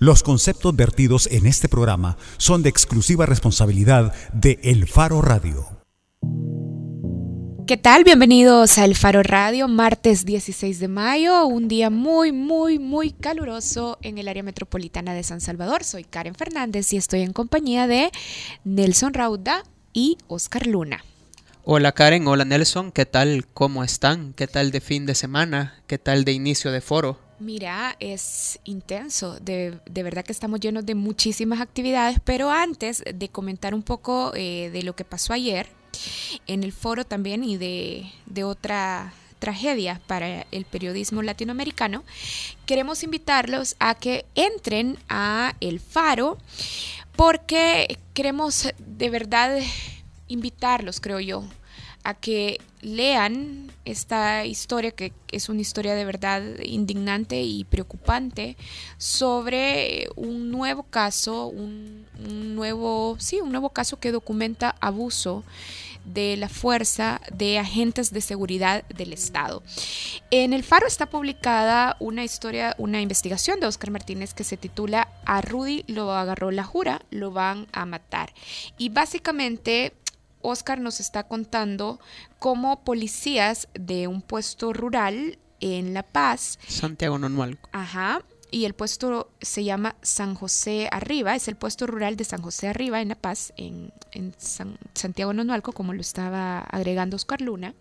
Los conceptos vertidos en este programa son de exclusiva responsabilidad de El Faro Radio. ¿Qué tal? Bienvenidos a El Faro Radio, martes 16 de mayo, un día muy, muy, muy caluroso en el área metropolitana de San Salvador. Soy Karen Fernández y estoy en compañía de Nelson Rauda y Oscar Luna. Hola Karen, hola Nelson, ¿qué tal? ¿Cómo están? ¿Qué tal de fin de semana? ¿Qué tal de inicio de foro? Mira, es intenso, de, verdad que estamos llenos de muchísimas actividades, pero antes de comentar un poco eh, de lo que pasó ayer en el foro también y de, de otra tragedia para el periodismo latinoamericano, queremos invitarlos a que entren a El Faro porque queremos de verdad invitarlos, creo yo, a que lean esta historia, que es una historia de verdad indignante y preocupante, sobre un nuevo caso, un, nuevo, sí, un nuevo caso que documenta abuso de la fuerza de agentes de seguridad del Estado. En el Faro está publicada una historia, una investigación de Oscar Martínez que se titula A Rudy lo agarró la jura, lo van a matar. Y básicamente Oscar nos está contando cómo policías de un puesto rural en La Paz. Santiago Nonualco. Ajá y el puesto se llama San José Arriba, es el puesto rural de San José Arriba en La Paz, en, San, Santiago Nonualco, como lo estaba agregando Oscar Luna,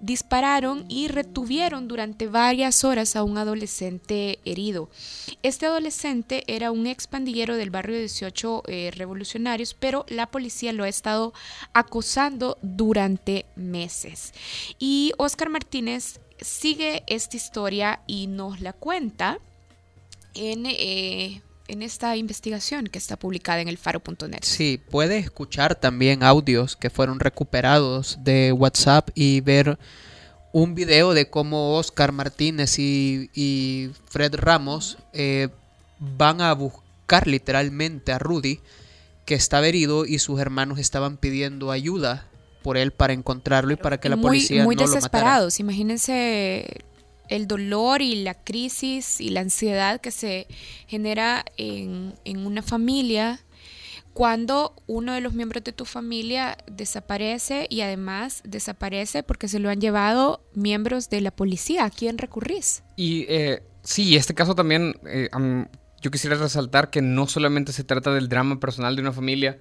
dispararon y retuvieron durante varias horas a un adolescente herido. Este adolescente era un ex pandillero del barrio 18 eh, revolucionarios, pero la policía lo ha estado acosando durante meses. Y Oscar Martínez sigue esta historia y nos la cuenta en, eh, en esta investigación que está publicada en el faro.net. Sí, puede escuchar también audios que fueron recuperados de WhatsApp y ver un video de cómo Oscar Martínez y, Fred Ramos eh, van a buscar literalmente a Rudy, que estaba herido y sus hermanos estaban pidiendo ayuda por él para encontrarlo y para que la policía muy no desesperados. Lo matara. Imagínense el dolor y la crisis y la ansiedad que se genera en, una familia cuando uno de los miembros de tu familia desaparece y además desaparece porque se lo han llevado miembros de la policía. ¿A quién recurrís? Y eh, sí, este caso también, eh, yo quisiera resaltar que no solamente se trata del drama personal de una familia,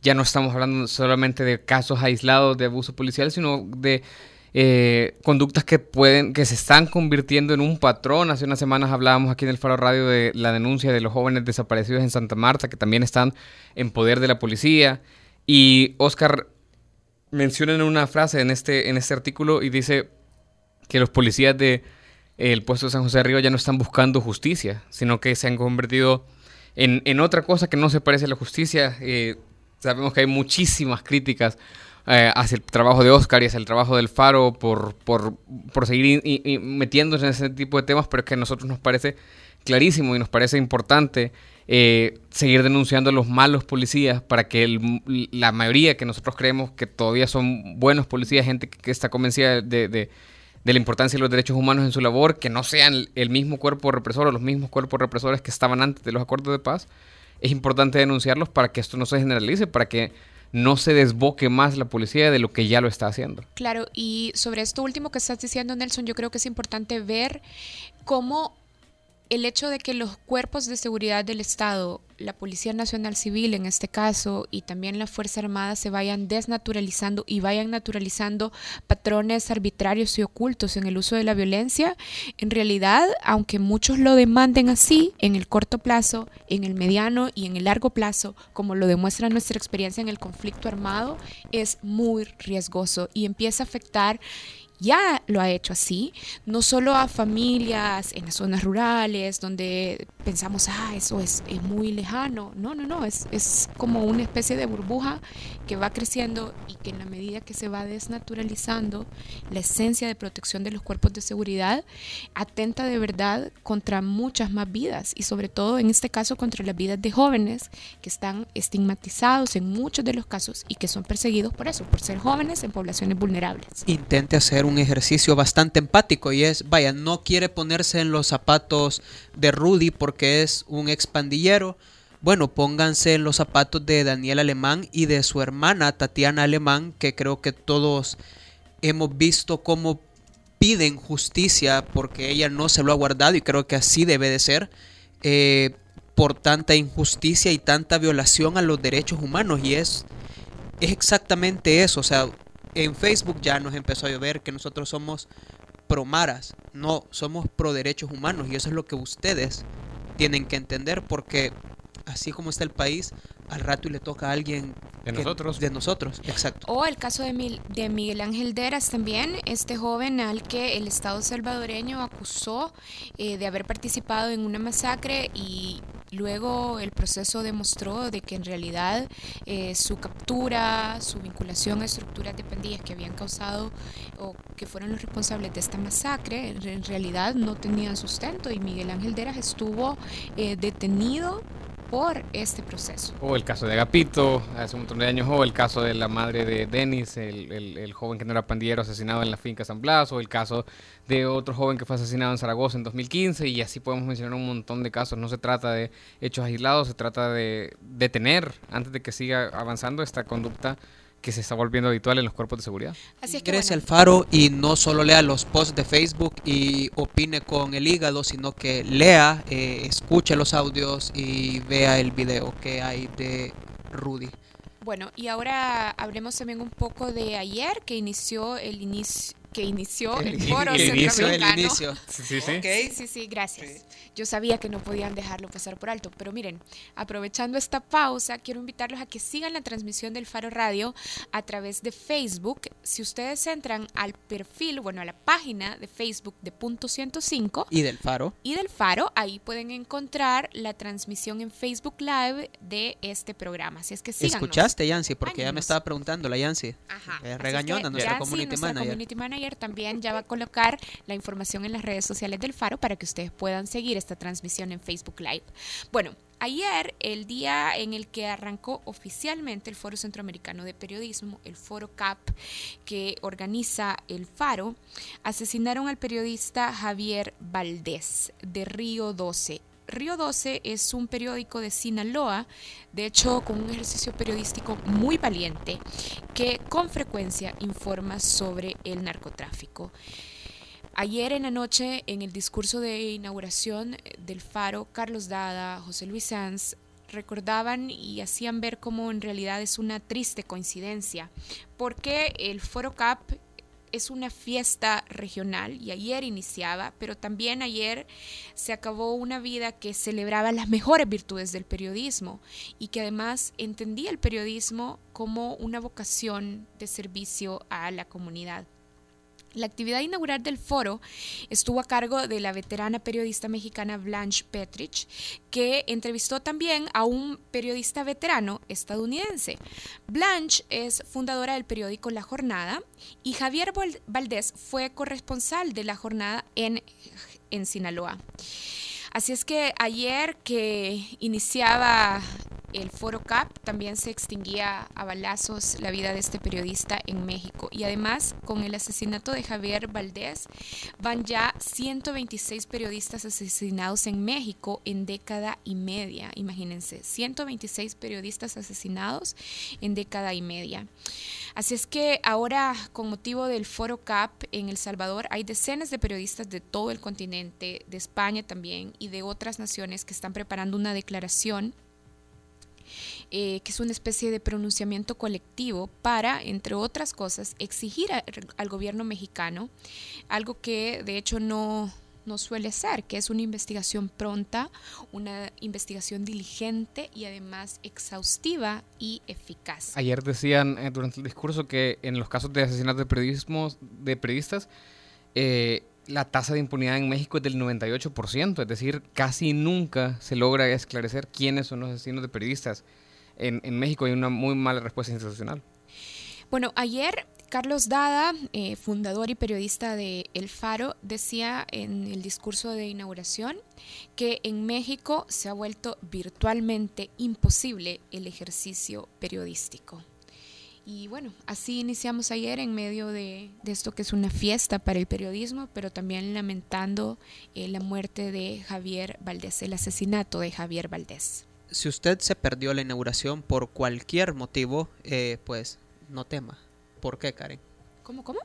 ya no estamos hablando solamente de casos aislados de abuso policial, sino de eh, conductas que pueden, que se están convirtiendo en un patrón. Hace unas semanas hablábamos aquí en el Faro Radio de la denuncia de los jóvenes desaparecidos en Santa Marta, que también están en poder de la policía. Y Oscar menciona en una frase en este, en este artículo y dice que los policías de el puesto de San José de Río ya no están buscando justicia, sino que se han convertido en, otra cosa que no se parece a la justicia. Eh, sabemos que hay muchísimas críticas eh, hacia el trabajo de Oscar y hacia el trabajo del Faro por, por, por seguir metiéndose en ese tipo de temas, pero es que a nosotros nos parece clarísimo y nos parece importante eh, seguir denunciando a los malos policías para que la mayoría que nosotros creemos que todavía son buenos policías, gente que, está convencida de, de, de, la importancia de los derechos humanos en su labor, que no sean el mismo cuerpo represor o los mismos cuerpos represores que estaban antes de los acuerdos de paz, es importante denunciarlos para que esto no se generalice, para que no se desboque más la policía de lo que ya lo está haciendo. Claro, y sobre esto último que estás diciendo, Nelson, yo creo que es importante ver cómo el hecho de que los cuerpos de seguridad del Estado, la Policía Nacional Civil en este caso, y también la Fuerza Armada se vayan desnaturalizando y vayan naturalizando patrones arbitrarios y ocultos en el uso de la violencia, en realidad, aunque muchos lo demanden así, en el corto plazo, en el mediano y en el largo plazo, como lo demuestra nuestra experiencia en el conflicto armado, es muy riesgoso y empieza a afectar ya lo ha hecho así, no solo a familias en las zonas rurales donde pensamos, ah, eso es, muy lejano. No, no, no, es, es como una especie de burbuja que va creciendo y que en la medida que se va desnaturalizando la esencia de protección de los cuerpos de seguridad, atenta de verdad contra muchas más vidas y sobre todo en este caso contra las vidas de jóvenes que están estigmatizados en muchos de los casos y que son perseguidos por eso, por ser jóvenes en poblaciones vulnerables. Intente hacer un ejercicio bastante empático y es, vaya, no quiere ponerse en los zapatos de Rudy porque que es un expandillero, bueno, pónganse en los zapatos de Daniel Alemán y de su hermana Tatiana Alemán, que creo que todos hemos visto cómo piden justicia porque ella no se lo ha guardado y creo que así debe de ser. Eh, por tanta injusticia y tanta violación a los derechos humanos y es, es exactamente eso, o sea, en Facebook ya nos empezó a llover que nosotros somos pro maras, no, somos pro derechos humanos y eso es lo que ustedes tienen que entender porque así como está el país, al rato y le toca a alguien de nosotros. De nosotros, exacto. O el caso de, de Miguel Ángel Deras también, este joven al que el Estado salvadoreño acusó eh, de haber participado en una masacre y luego el proceso demostró de que en realidad eh, su captura, su vinculación a estructuras de pandillas que habían causado o que fueron los responsables de esta masacre, en realidad no tenían sustento y Miguel Ángel Deras estuvo eh, detenido por este proceso. O el caso de Agapito, hace un montón de años, o el caso de la madre de Denis, el, el, joven que no era pandillero asesinado en la finca San Blas, o el caso de otro joven que fue asesinado en Zaragoza en 2015, y así podemos mencionar un montón de casos. No se trata de hechos aislados, se trata de detener, antes de que siga avanzando esta conducta que se está volviendo habitual en los cuerpos de seguridad. Así es que al faro y no solo lea los posts de Facebook y opine con el hígado, sino que lea, eh, escuche los audios y vea el video que hay de Rudy. Bueno, y ahora hablemos también un poco de ayer que inició el inicio que inició el, foro centroamericano. Sí, sí, sí. sí, sí, gracias. Yo sabía que no podían dejarlo pasar por alto, pero miren, aprovechando esta pausa, quiero invitarlos a que sigan la transmisión del Faro Radio a través de Facebook. Si ustedes entran al perfil, bueno, a la página de Facebook de Punto 105 y del Faro y del Faro, ahí pueden encontrar la transmisión en Facebook Live de este programa. Así es que síganos. ¿Escuchaste, Yancy? Porque ya me estaba preguntando la Yancy. Ajá. Eh, regañona nuestra community manager también ya va a colocar la información en las redes sociales del Faro para que ustedes puedan seguir esta transmisión en Facebook Live. Bueno, Ayer, el día en el que arrancó oficialmente el Foro Centroamericano de Periodismo, el Foro CAP, que organiza el Faro, asesinaron al periodista Javier Valdés de Río 12 Río 12 es un periódico de Sinaloa, de hecho con un ejercicio periodístico muy valiente, que con frecuencia informa sobre el narcotráfico. Ayer en la noche, en el discurso de inauguración del Faro, Carlos Dada, José Luis Sanz, recordaban y hacían ver cómo en realidad es una triste coincidencia, porque el Foro CAP es una fiesta regional y ayer iniciaba, pero también ayer se acabó una vida que celebraba las mejores virtudes del periodismo y que además entendía el periodismo como una vocación de servicio a la comunidad. La actividad inaugural del foro estuvo a cargo de la veterana periodista mexicana Blanche Petrich, que entrevistó también a un periodista veterano estadounidense. Blanche es fundadora del periódico La Jornada y Javier Valdés fue corresponsal de La Jornada en, en Sinaloa. Así es que ayer que iniciaba el Foro CAP también se extinguía a balazos la vida de este periodista en México. Y además, con el asesinato de Javier Valdés, van ya 126 periodistas asesinados en México en década y media. Imagínense, 126 periodistas asesinados en década y media. Así es que ahora, con motivo del Foro CAP en El Salvador, hay decenas de periodistas de todo el continente, de España también, y de otras naciones que están preparando una declaración eh, que es una especie de pronunciamiento colectivo para, entre otras cosas, exigir al gobierno mexicano algo que de hecho no, no suele ser, que es una investigación pronta, una investigación diligente y además exhaustiva y eficaz. Ayer decían eh, durante el discurso que en los casos de asesinatos de, periodismo, de periodistas, eh, la tasa de impunidad en México es del 98%, es decir, casi nunca se logra esclarecer quiénes son los asesinos de periodistas en, México hay una muy mala respuesta institucional. Bueno, ayer Carlos Dada, eh, fundador y periodista de El Faro, decía en el discurso de inauguración que en México se ha vuelto virtualmente imposible el ejercicio periodístico. Y bueno, así iniciamos ayer en medio de, esto que es una fiesta para el periodismo, pero también lamentando eh, la muerte de Javier Valdés, el asesinato de Javier Valdés. Si usted se perdió la inauguración por cualquier motivo, eh, pues no tema. ¿Por qué, Karen? ¿Cómo, cómo?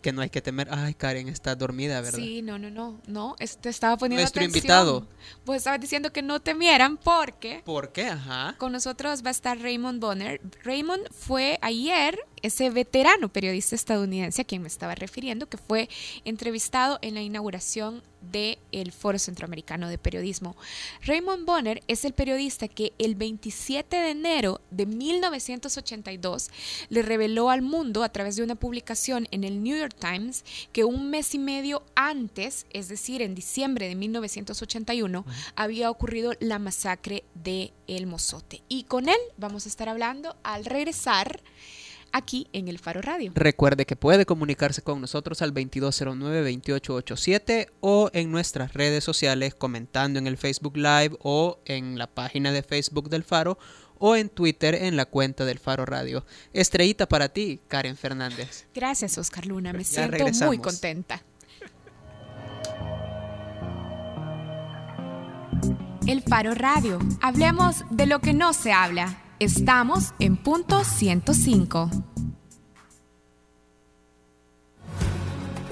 que, no, hay que temer. Ay, Karen está dormida, ¿verdad? Sí, no, no, no. No, te estaba poniendo Nuestro invitado. Pues estabas diciendo que no temieran porque. ¿Por qué? Ajá. Con nosotros va a estar Raymond Bonner. Raymond fue ayer ese veterano periodista estadounidense a quien me estaba refiriendo, que fue entrevistado en la inauguración del Foro Centroamericano de Periodismo. Raymond Bonner es el periodista que el 27 de enero de 1982 le reveló al mundo a través de una publicación en el New York Times que un mes y medio antes, es decir, en diciembre de 1981, había ocurrido la masacre de El Mozote. Y con él vamos a estar hablando al regresar aquí en el Faro Radio. Recuerde que puede comunicarse con nosotros al 2209-2887 o en nuestras redes sociales comentando en el Facebook Live o en la página de Facebook del Faro o en Twitter en la cuenta del Faro Radio. Estrellita para ti, Karen Fernández. Gracias, Oscar Luna. Me siento muy contenta. El Faro Radio. Hablemos de lo que no se habla. Estamos en punto 105.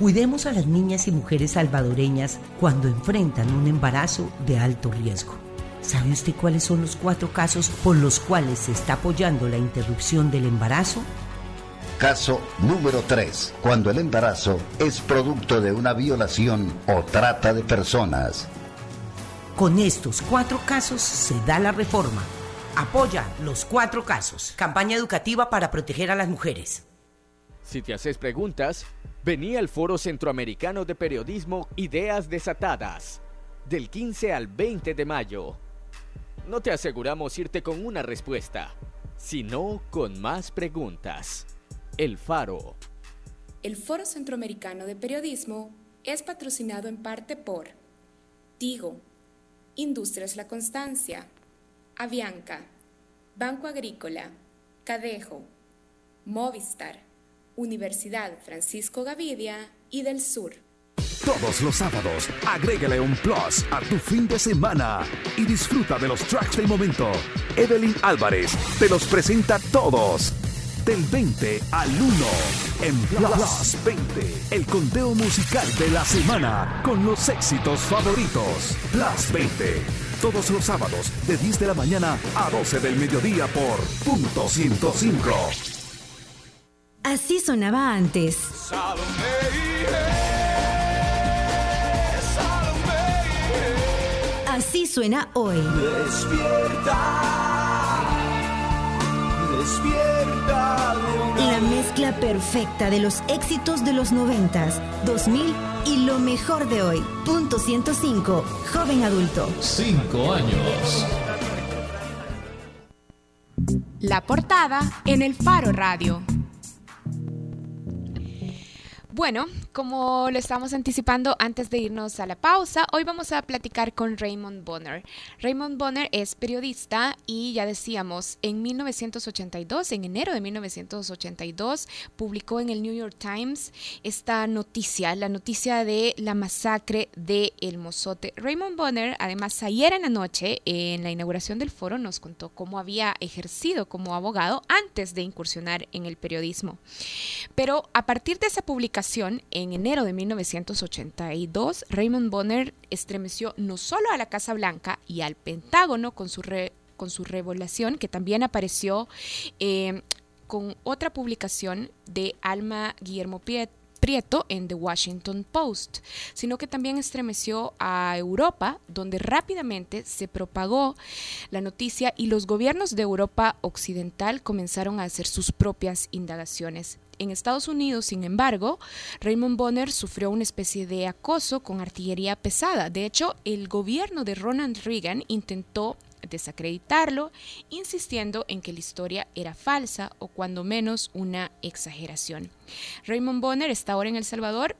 Cuidemos a las niñas y mujeres salvadoreñas cuando enfrentan un embarazo de alto riesgo. ¿Sabe usted cuáles son los cuatro casos por los cuales se está apoyando la interrupción del embarazo? Caso número 3. Cuando el embarazo es producto de una violación o trata de personas. Con estos cuatro casos se da la reforma Apoya los cuatro casos. Campaña educativa para proteger a las mujeres. Si te haces preguntas, vení al Foro Centroamericano de Periodismo Ideas Desatadas, del 15 al 20 de mayo. No te aseguramos irte con una respuesta, sino con más preguntas. El Faro. El Foro Centroamericano de Periodismo es patrocinado en parte por Tigo, Industrias La Constancia, Avianca, Banco Agrícola, Cadejo, Movistar, Universidad Francisco Gavidia y del Sur. Todos los sábados, agrégale un plus a tu fin de semana y disfruta de los tracks del momento. Evelyn Álvarez te los presenta todos. Del 20 al 1 en Plus 20, el conteo musical de la semana con los éxitos favoritos. Plus 20 todos los sábados de 10 de la mañana a 12 del mediodía por punto 105. Así sonaba antes. Así suena hoy. Despierta. Despierta. La mezcla perfecta de los éxitos de los 90, 2000 y lo mejor de hoy. Punto 105. Joven adulto. Cinco años. La portada en el Faro Radio. Bueno, como lo estamos anticipando antes de irnos a la pausa, hoy vamos a platicar con Raymond Bonner. Raymond Bonner es periodista y ya decíamos, en 1982, en enero de 1982, publicó en el New York Times esta noticia, la noticia de la masacre de El Mozote. Raymond Bonner, además, ayer en la noche, en la inauguración del foro, nos contó cómo había ejercido como abogado antes de incursionar en el periodismo. Pero a partir de esa publicación, en enero de 1982, Raymond Bonner estremeció no solo a la Casa Blanca y al Pentágono con su, con su revelación, que también apareció eh, con otra publicación de Alma Guillermo Prieto en The Washington Post, sino que también estremeció a Europa, donde rápidamente se propagó la noticia y los gobiernos de Europa Occidental comenzaron a hacer sus propias indagaciones. En Estados Unidos, sin embargo, Raymond Bonner sufrió una especie de acoso con artillería pesada. De hecho, el gobierno de Ronald Reagan intentó desacreditarlo, insistiendo en que la historia era falsa o cuando menos una exageración. Raymond Bonner está ahora en El Salvador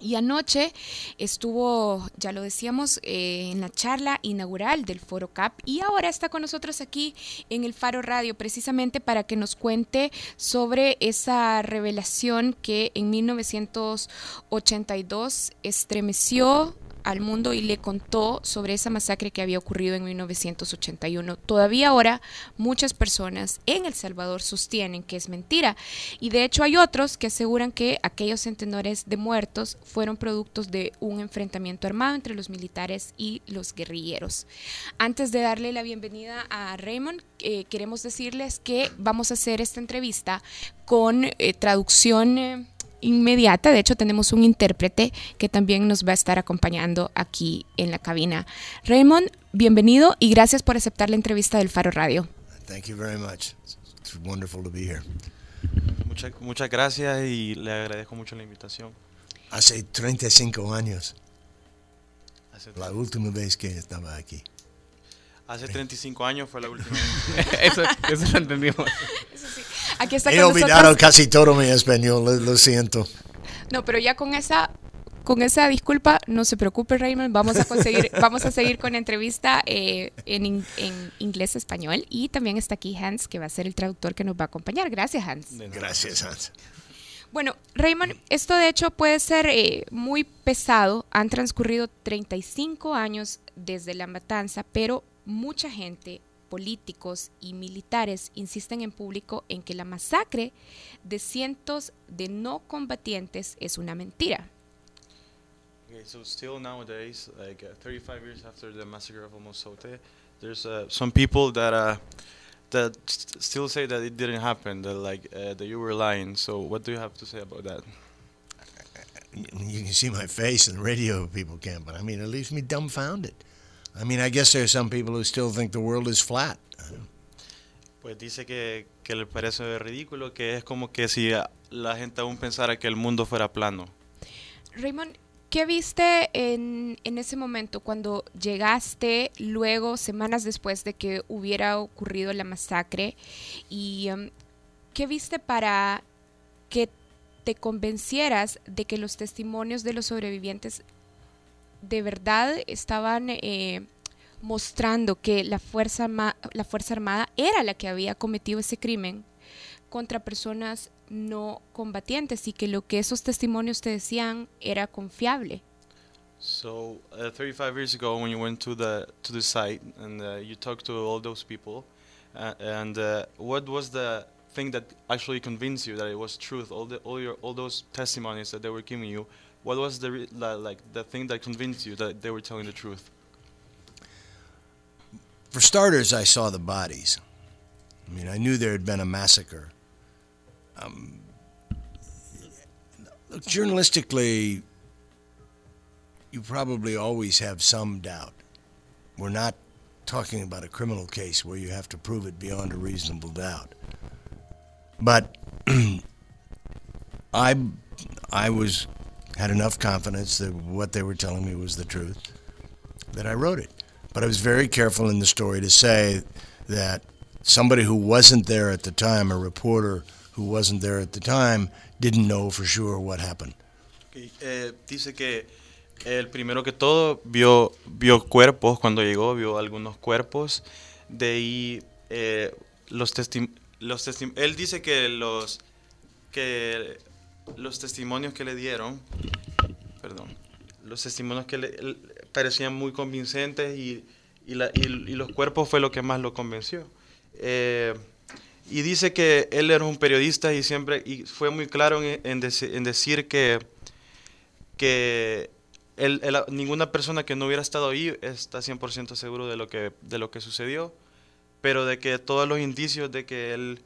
Y anoche estuvo, ya lo decíamos, eh, en la charla inaugural del Foro CAP y ahora está con nosotros aquí en el Faro Radio precisamente para que nos cuente sobre esa revelación que en 1982 estremeció al mundo y le contó sobre esa masacre que había ocurrido en 1981. Todavía ahora muchas personas en El Salvador sostienen que es mentira y de hecho hay otros que aseguran que aquellos centenares de muertos fueron productos de un enfrentamiento armado entre los militares y los guerrilleros. Antes de darle la bienvenida a Raymond, eh, queremos decirles que vamos a hacer esta entrevista con eh, traducción... Eh, inmediata. De hecho, tenemos un intérprete que también nos va a estar acompañando aquí en la cabina. Raymond, bienvenido y gracias por aceptar la entrevista del Faro Radio. Thank you very much. It's wonderful to be here. Muchas, muchas gracias y le agradezco mucho la invitación. Hace 35 años. La última vez que estaba aquí. Hace 35 años fue la última vez. eso, eso lo entendimos. Eso sí. Aquí está He olvidado casi todo mi español, lo, lo, siento. No, pero ya con esa con esa disculpa, no se preocupe Raymond, vamos a conseguir, vamos a seguir con entrevista eh, en, en inglés español y también está aquí Hans que va a ser el traductor que nos va a acompañar. Gracias Hans. Gracias Hans. Bueno, Raymond, esto de hecho puede ser eh, muy pesado. Han transcurrido 35 años desde la matanza, pero mucha gente políticos y militares insisten en público en que la masacre de cientos de no combatientes es una mentira. Okay, so still nowadays, like uh, 35 years after the massacre of Mosote, there's uh, some people that uh, that st still say that it didn't happen, that like uh, that you were lying. So what do you have to say about that? You can see my face the radio, people can't, but I mean, it leaves me dumbfounded. I mean, I guess there are some people who still think the world is flat. Pues dice que, que le parece ridículo, que es como que si la gente aún pensara que el mundo fuera plano. Raymond, ¿qué viste en, en ese momento cuando llegaste luego, semanas después de que hubiera ocurrido la masacre? ¿Y um, qué viste para que te convencieras de que los testimonios de los sobrevivientes de verdad estaban eh, mostrando que la fuerza, la fuerza Armada era la que había cometido ese crimen contra personas no combatientes y que lo que esos testimonios te decían era confiable. So, uh, 35 years ago, when you went to the to the site and uh, you talked to all those people, uh, and uh, what was the thing that actually convinced you that it was truth? All the all your all those testimonies that they were giving you, what was the like the thing that convinced you that they were telling the truth? For starters, I saw the bodies. I mean, I knew there had been a massacre. Um, look, journalistically, you probably always have some doubt. We're not talking about a criminal case where you have to prove it beyond a reasonable doubt. But I, I was had enough confidence that what they were telling me was the truth that I wrote it. But I was very careful in the story to say that somebody who wasn't there at the time, a reporter who wasn't there at the time, didn't know for sure what happened. Eh, dice que el primero que todo vio, vio cuerpos cuando llegó, vio algunos cuerpos. De ahí eh, los testimonios. Los testim él dice que los que los testimonios que le dieron, perdón, los testimonios que le, parecían muy convincentes y, y, la, y, los cuerpos fue lo que más lo convenció. Eh, y dice que él era un periodista y siempre y fue muy claro en, en, dec en decir que, que él, ninguna persona que no hubiera estado ahí está 100% seguro de lo, que, de lo que sucedió, pero de que todos los indicios de que él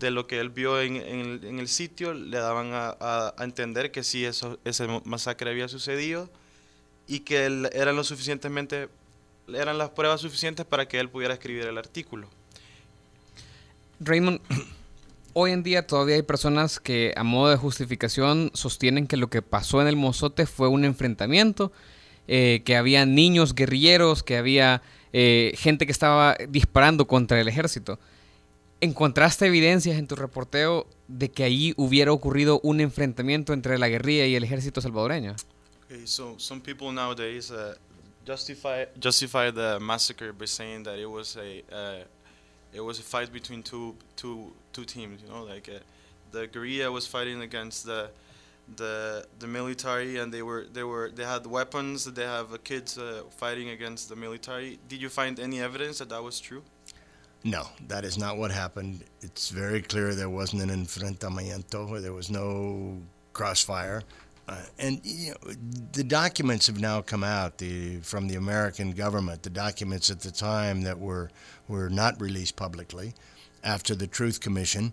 de lo que él vio en, el sitio le daban a, entender que sí eso, ese masacre había sucedido y que eran lo suficientemente eran las pruebas suficientes para que él pudiera escribir el artículo. Raymond, hoy en día todavía hay personas que a modo de justificación sostienen que lo que pasó en el Mozote fue un enfrentamiento, eh, que había niños guerrilleros, que había eh, gente que estaba disparando contra el ejército. ¿Encontraste evidencias en tu reporteo de que ahí hubiera ocurrido un enfrentamiento entre la guerrilla y el ejército salvadoreño? Okay, so some people nowadays uh, justify justify the massacre by saying that it was a uh, it was a fight between two two two teams. You know, like uh, the guerrilla was fighting against the the the military, and they were they were they had weapons. They have kids uh, fighting against the military. Did you find any evidence that that was true? No, that is not what happened. It's very clear there wasn't an enfrentamiento. There was no crossfire. Uh, and you know, the documents have now come out the, from the American government. The documents at the time that were were not released publicly, after the Truth Commission,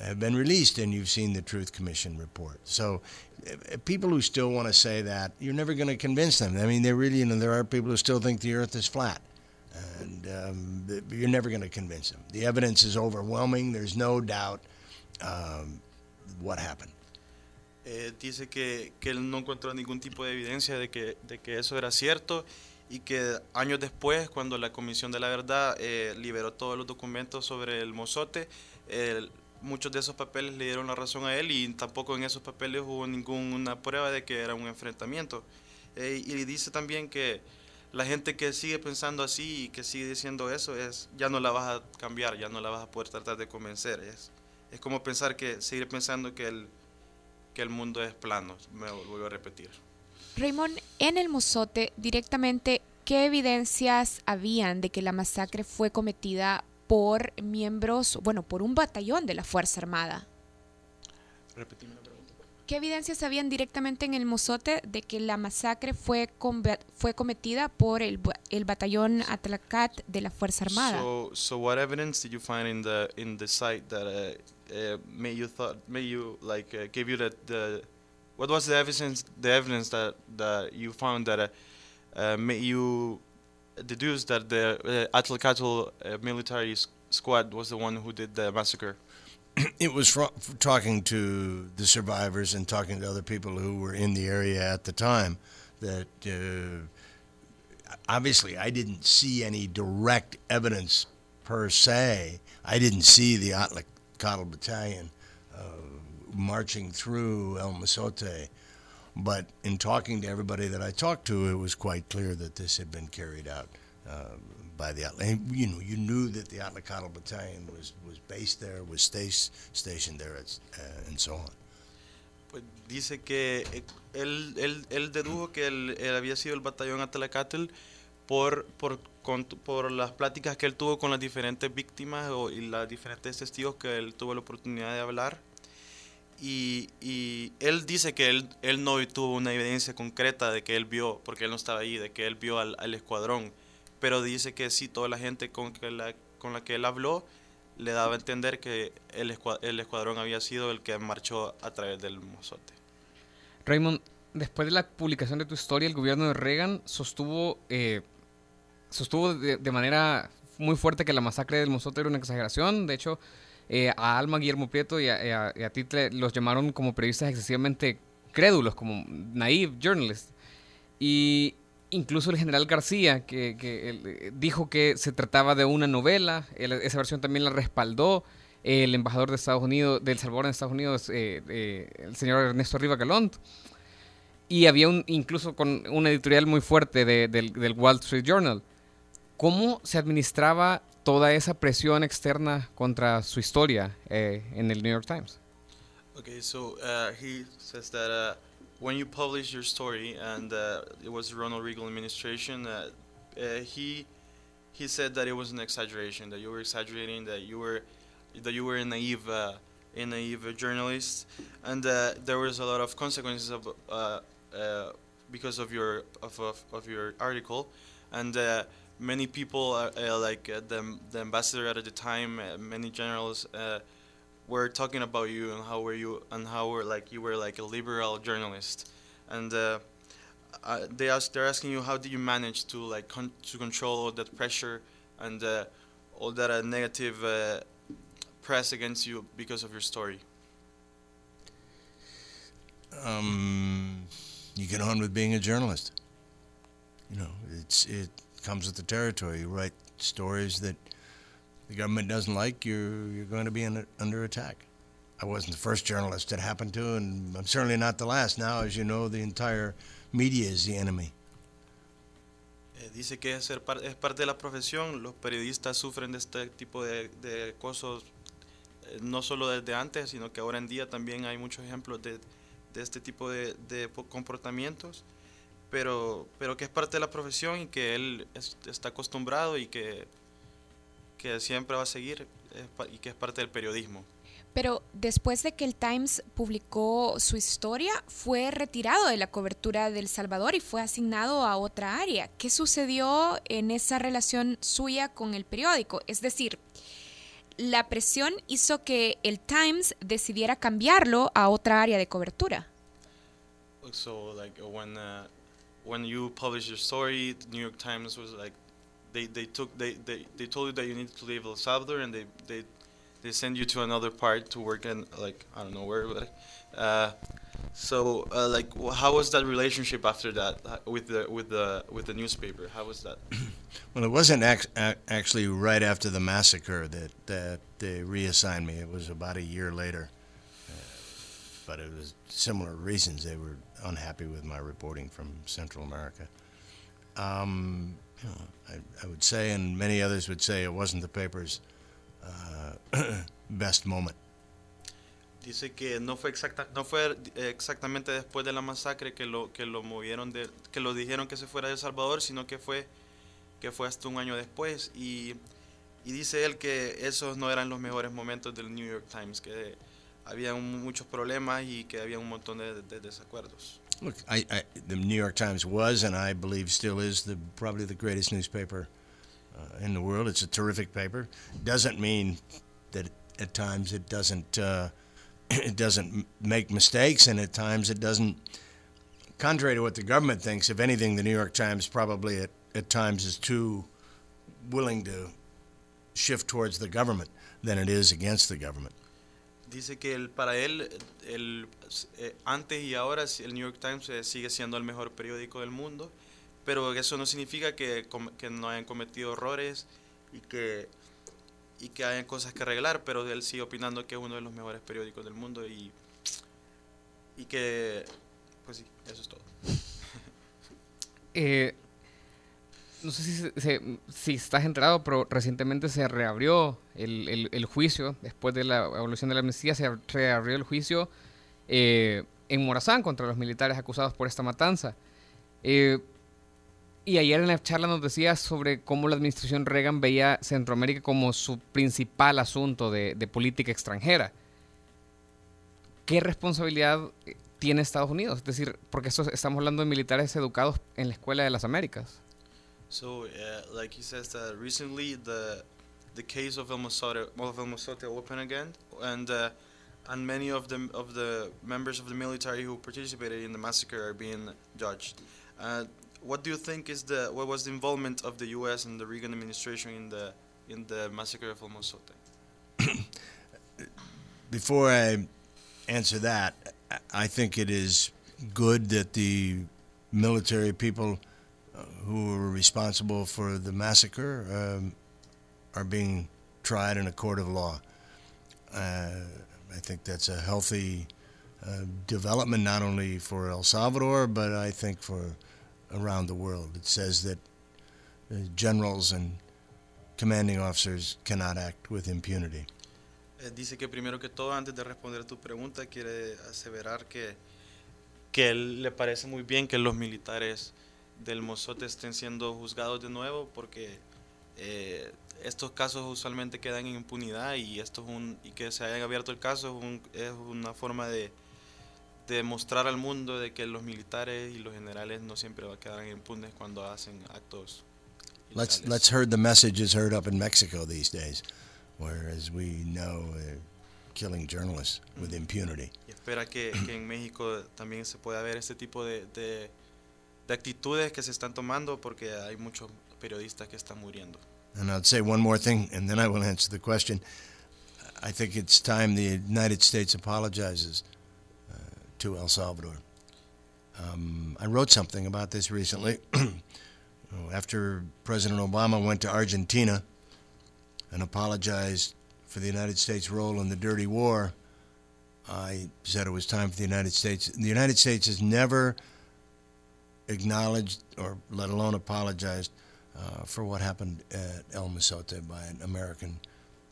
have been released, and you've seen the Truth Commission report. So, uh, people who still want to say that, you're never going to convince them. I mean, they really, you know, there are people who still think the Earth is flat and um, you're never going to convince them. The evidence is overwhelming. There's no doubt um, what happened. Eh, dice que, que, él no encontró ningún tipo de evidencia de que, de que, eso era cierto y que años después, cuando la Comisión de la Verdad eh, liberó todos los documentos sobre el mozote, eh, muchos de esos papeles le dieron la razón a él y tampoco en esos papeles hubo ninguna prueba de que era un enfrentamiento. Eh, y dice también que la gente que sigue pensando así y que sigue diciendo eso es ya no la vas a cambiar, ya no la vas a poder tratar de convencer. Es, es como pensar que seguir pensando que el, que el mundo es plano. Me vuelvo a repetir. Raymond, en el Mozote, directamente, ¿qué evidencias habían de que la masacre fue cometida por miembros, bueno, por un batallón de la Fuerza Armada? ¿Qué evidencias habían directamente en el Mozote de que la masacre fue, fue cometida por el, el batallón Atlacat de la Fuerza Armada? So, so what evidence did you find in the in the site that uh, uh, you thought made you like uh, gave you the, the what was the evidence the evidence that that you found that uh, uh, made you deduce that the uh, uh, military squad was the one who did the massacre? it was fr- talking to the survivors and talking to other people who were in the area at the time that uh, obviously I didn't see any direct evidence per se. I didn't see the Cattle Battalion uh, marching through El Masote. But in talking to everybody that I talked to, it was quite clear that this had been carried out uh, by the. You know, you knew that the Atlacatl Battalion was, was based there, was stationed, there, uh, and so on. Pues dice que él, él, él dedujo que él, él, había sido el batallón Atlacatl por, por, con, por las pláticas que él tuvo con las diferentes víctimas o, y las diferentes testigos que él tuvo la oportunidad de hablar. Y, y, él dice que él, él no tuvo una evidencia concreta de que él vio, porque él no estaba ahí, de que él vio al, al escuadrón pero dice que sí, toda la gente con, la, con la que él habló le daba a entender que el, el escuadrón había sido el que marchó a través del mozote. Raymond, después de la publicación de tu historia, el gobierno de Reagan sostuvo, eh, sostuvo de, manera muy fuerte que la masacre del mozote era una exageración. De hecho, eh, a Alma Guillermo Prieto y a, a, a ti los llamaron como periodistas excesivamente crédulos, como naive journalists. Y incluso el general García, que, él, dijo que se trataba de una novela, esa versión también la respaldó el embajador de Estados Unidos, del Salvador en Estados Unidos, eh, eh, el señor Ernesto Riva Galont. Y había incluso con una editorial muy fuerte de, del, del Wall Street Journal. ¿Cómo se administraba toda esa presión externa contra su historia eh, en el New York Times? Okay, so uh, he says that uh, when you published your story, and uh, it was Ronald Reagan administration, uh, uh, he he said that it was an exaggeration, that you were exaggerating, that you were that you were a naive, uh, a naive journalist, and uh, there was a lot of consequences of uh, because of your of, of, of your article, and many people, like the the ambassador at the time, many generals were talking about you and how were you and how were like you were like a liberal journalist. And uh, uh, they ask they're asking you how did you manage to like con- to control all that pressure and uh, all that uh, negative uh, press against you because of your story? Um, you get on with being a journalist. You know it's it comes with the territory. You write stories that the government doesn't like, you're, you're going to be in, under attack. I wasn't the first journalist it happened to, and I'm certainly not the last. Now, as you know, the entire media is the enemy. Eh, dice que es, par- es parte de la profesión, los periodistas sufren de este tipo de, de acosos eh, no solo desde antes, sino que ahora en día también hay muchos ejemplos de, de este tipo de, de po- comportamientos, pero, pero que es parte de la profesión y que él es- está acostumbrado y que, que siempre va a seguir y que es parte del periodismo. Pero después de que el Times publicó su historia, fue retirado de la cobertura del Salvador y fue asignado a otra área. ¿Qué sucedió en esa relación suya con el periódico? Es decir, la presión hizo que el Times decidiera cambiarlo a otra área de cobertura. So like when uh, when you published your story, the New York Times was like they, they took they, they, they told you that you needed to leave El Salvador and they they they send you to another part to work in like I don't know where but, uh, so uh, like how was that relationship after that uh, with the with the with the newspaper how was that Well, it wasn't ac- actually right after the massacre that, that they reassigned me. It was about a year later. Uh, but it was similar reasons. They were unhappy with my reporting from Central America. Um, you know, I, I would say, and many others would say, it wasn't the paper's uh, best moment. Dice que no fue exacta, no fue exactamente después de la masacre que lo que lo movieron de que lo dijeron que se fuera de El Salvador, sino que fue que fue hasta un año después y, y dice él que esos no eran los mejores momentos del New York Times, que había muchos problemas y que había un montón de, de desacuerdos. Look, I, I, the New York Times was, and I believe still is, the probably the greatest newspaper uh, in the world. It's a terrific paper. Doesn't mean that at times it doesn't uh, it doesn't make mistakes, and at times it doesn't. Contrary to what the government thinks, if anything, the New York Times probably at, at times is too willing to shift towards the government than it is against the government. Dice que el, para él, el, eh, antes y ahora, el New York Times eh, sigue siendo el mejor periódico del mundo, pero eso no significa que, que no hayan cometido errores y que, y que hayan cosas que arreglar, pero él sigue opinando que es uno de los mejores periódicos del mundo y, y que, pues sí, eso es todo. Eh, no sé si, estás enterado, pero recientemente se reabrió el, juicio, después de la evolución de la amnistía, se reabrió el juicio eh, en Morazán contra los militares acusados por esta matanza. Eh, y ayer en la charla nos decías sobre cómo la administración Reagan veía Centroamérica como su principal asunto de, de política extranjera. ¿Qué responsabilidad eh, tiene Estados Unidos? Es decir, porque estamos hablando de militares educados en la Escuela de las Américas. So, uh, like he says that recently the the case of El Mossad of El Mossad opened again, and uh, and many of them of the members of the military who participated in the massacre are being judged. Uh, what do you think is the what was the involvement of the U.S. and the Reagan administration in the in the massacre of El Mossad? Before I answer that, I- think it is good that the military people who were responsible for the massacre um, are being tried in a court of law. Uh, I think that's a healthy uh, development, not only for El Salvador, but I think for around the world. It says that uh, generals and commanding officers cannot act with impunity. Eh, dice que primero que todo, antes de responder tu pregunta, quiere aseverar que, que él le parece muy bien que los militares del Mozote estén siendo juzgados de nuevo porque eh, estos casos usualmente quedan en impunidad y esto es un y que se haya abierto el caso es, un- es una forma de, de mostrar al mundo de que los militares y los generales no siempre va a quedar impunes cuando hacen actos Let's let's heard the message is heard up in Mexico these days, where, as we know, uh, killing journalists with impunity. y espera que, que en México también se pueda ver este tipo de, de, de actitudes que se están tomando porque hay muchos periodistas que están muriendo. And I'll say one more thing, and then I will answer the question. I think it's time the United States apologizes uh, to El Salvador. Um, I wrote something about this recently. After President Obama went to Argentina, and apologized for the United States' role in the dirty war, I said it was time for the United States. The United States has never acknowledged or let alone apologized uh, for what happened at El Mozote by American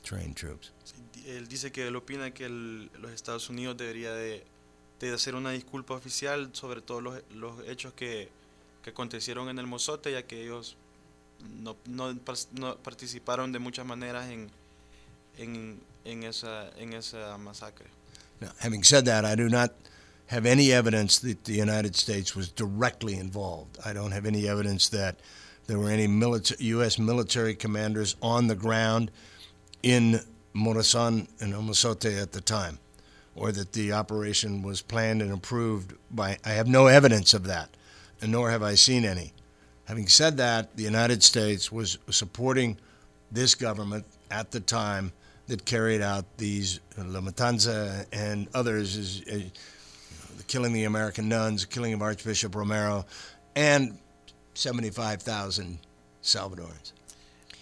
trained troops. Él dice que él opina que el, los Estados Unidos debería de, de, hacer una disculpa oficial sobre todos los, los hechos que, que, acontecieron en el Mozote, ya que ellos no, no, no participaron de muchas maneras en, en, en, esa, en esa masacre. Now, having said that, I do not have any evidence that the United States was directly involved. I don't have any evidence that there were any U.S. military commanders on the ground in Morazan and Omosote at the time, or that the operation was planned and approved by. I have no evidence of that, and nor have I seen any. Having said that, the United States was supporting this government at the time that carried out these Matanza and others, uh, the killing the American nuns, killing of Archbishop Romero, and 75,000 Salvadorans.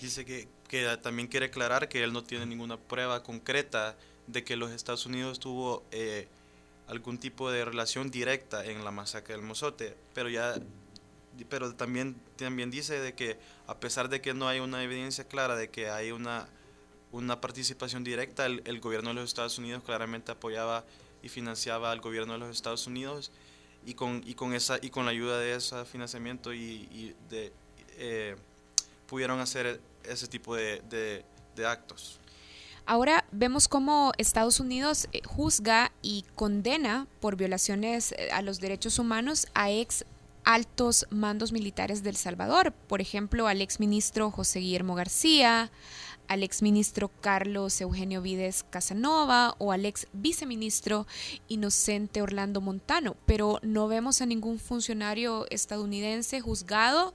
Dice que, que también quiere aclarar que él no tiene ninguna prueba concreta de que los Estados Unidos tuvo eh, algún tipo de relación directa en la masacre del Mozote, pero ya pero también también dice de que a pesar de que no hay una evidencia clara de que hay una una participación directa, el, el, gobierno de los Estados Unidos claramente apoyaba y financiaba al gobierno de los Estados Unidos y con, y con, esa, y con la ayuda de ese financiamiento y, eh, pudieron hacer ese tipo de, actos. Ahora vemos cómo Estados Unidos eh, juzga y condena por violaciones eh, a los derechos humanos a ex altos mandos militares del Salvador, por ejemplo, al ex ministro José Guillermo García, al exministro Carlos Eugenio Vides Casanova o al ex viceministro Inocente Orlando Montano, pero no vemos a ningún funcionario estadounidense juzgado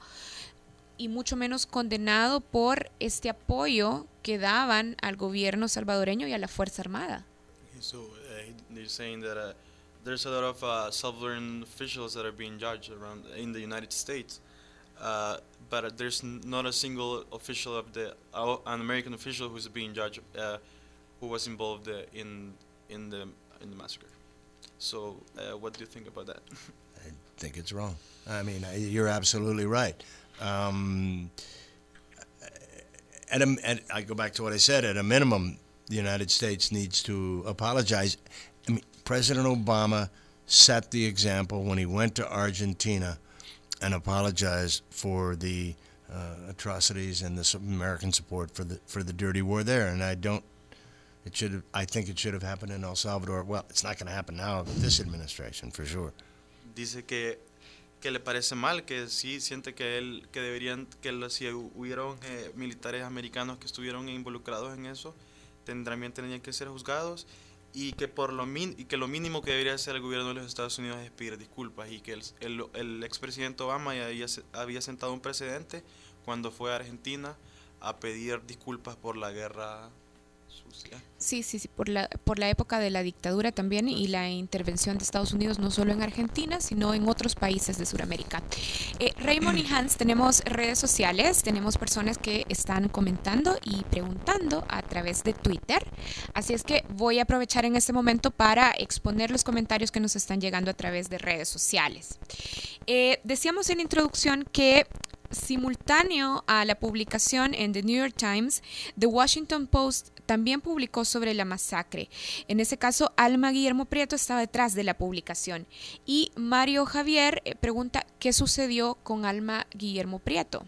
y mucho menos condenado por este apoyo que daban al gobierno salvadoreño y a la Fuerza Armada. So, uh, saying that uh, there's a lot of uh, Salvadoran officials that are being judged around in the United States. Uh, but there's not a single official of the uh, an American official who's being judged uh, who was involved uh, in in the in the massacre. So, uh, what do you think about that? I think it's wrong. I mean, you're absolutely right. Um, at a, at, I go back to what I said. At a minimum, the United States needs to apologize. I mean, President Obama set the example when he went to Argentina and apologize for the uh, atrocities and the American support for the for the dirty war there. And I don't. It should. Have, I think it should have happened in El Salvador. Well, it's not going to happen now this administration for sure. Dice que que le parece mal, que sí siente que él que deberían que si hubieron eh, militares americanos que estuvieron involucrados en eso, tendrían tendrían que ser juzgados y que por lo min y que lo mínimo que debería hacer el gobierno de los Estados Unidos es pedir disculpas y que el, el, el expresidente Obama ya había, había sentado un precedente cuando fue a Argentina a pedir disculpas por la guerra Sí, sí, sí, por la, por la época de la dictadura también y la intervención de Estados Unidos no solo en Argentina, sino en otros países de Sudamérica. Eh, Raymond y Hans, tenemos redes sociales, tenemos personas que están comentando y preguntando a través de Twitter, así es que voy a aprovechar en este momento para exponer los comentarios que nos están llegando a través de redes sociales. Eh, decíamos en introducción que simultáneo a la publicación en The New York Times, The Washington Post también publicó sobre la masacre. En ese caso, Alma Guillermo Prieto estaba detrás de la publicación. Y Mario Javier eh, pregunta qué sucedió con Alma Guillermo Prieto.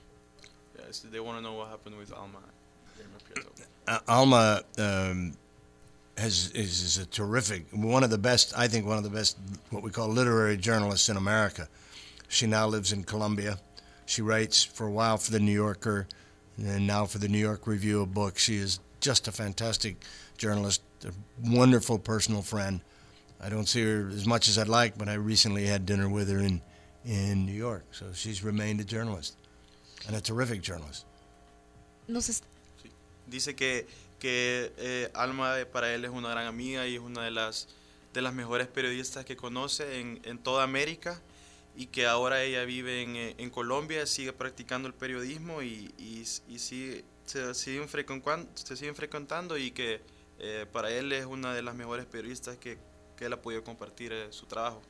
Yes, they want to know what happened with Alma Guillermo Prieto. Uh, Alma um, has, is, is a terrific, one of the best, I think one of the best, what we call literary journalists in America. She now lives in Colombia. She writes for a while for the New Yorker and now for the New York Review of Books. She is just a fantastic journalist, a wonderful personal friend. I don't see her as much as I'd like, but I recently had dinner with her in, in New York. So she's remained a journalist and a terrific journalist. Nos sí. Dice que, que eh, Alma para él es una gran amiga y es una de las, de las mejores periodistas que conoce en, en toda América. Y que ahora ella vive en, eh, en Colombia, sigue practicando el periodismo y, y, y, sigue, se siguen, se siguen frecuentando y que eh, para él es una de las mejores periodistas que, que él ha podido compartir eh, su trabajo.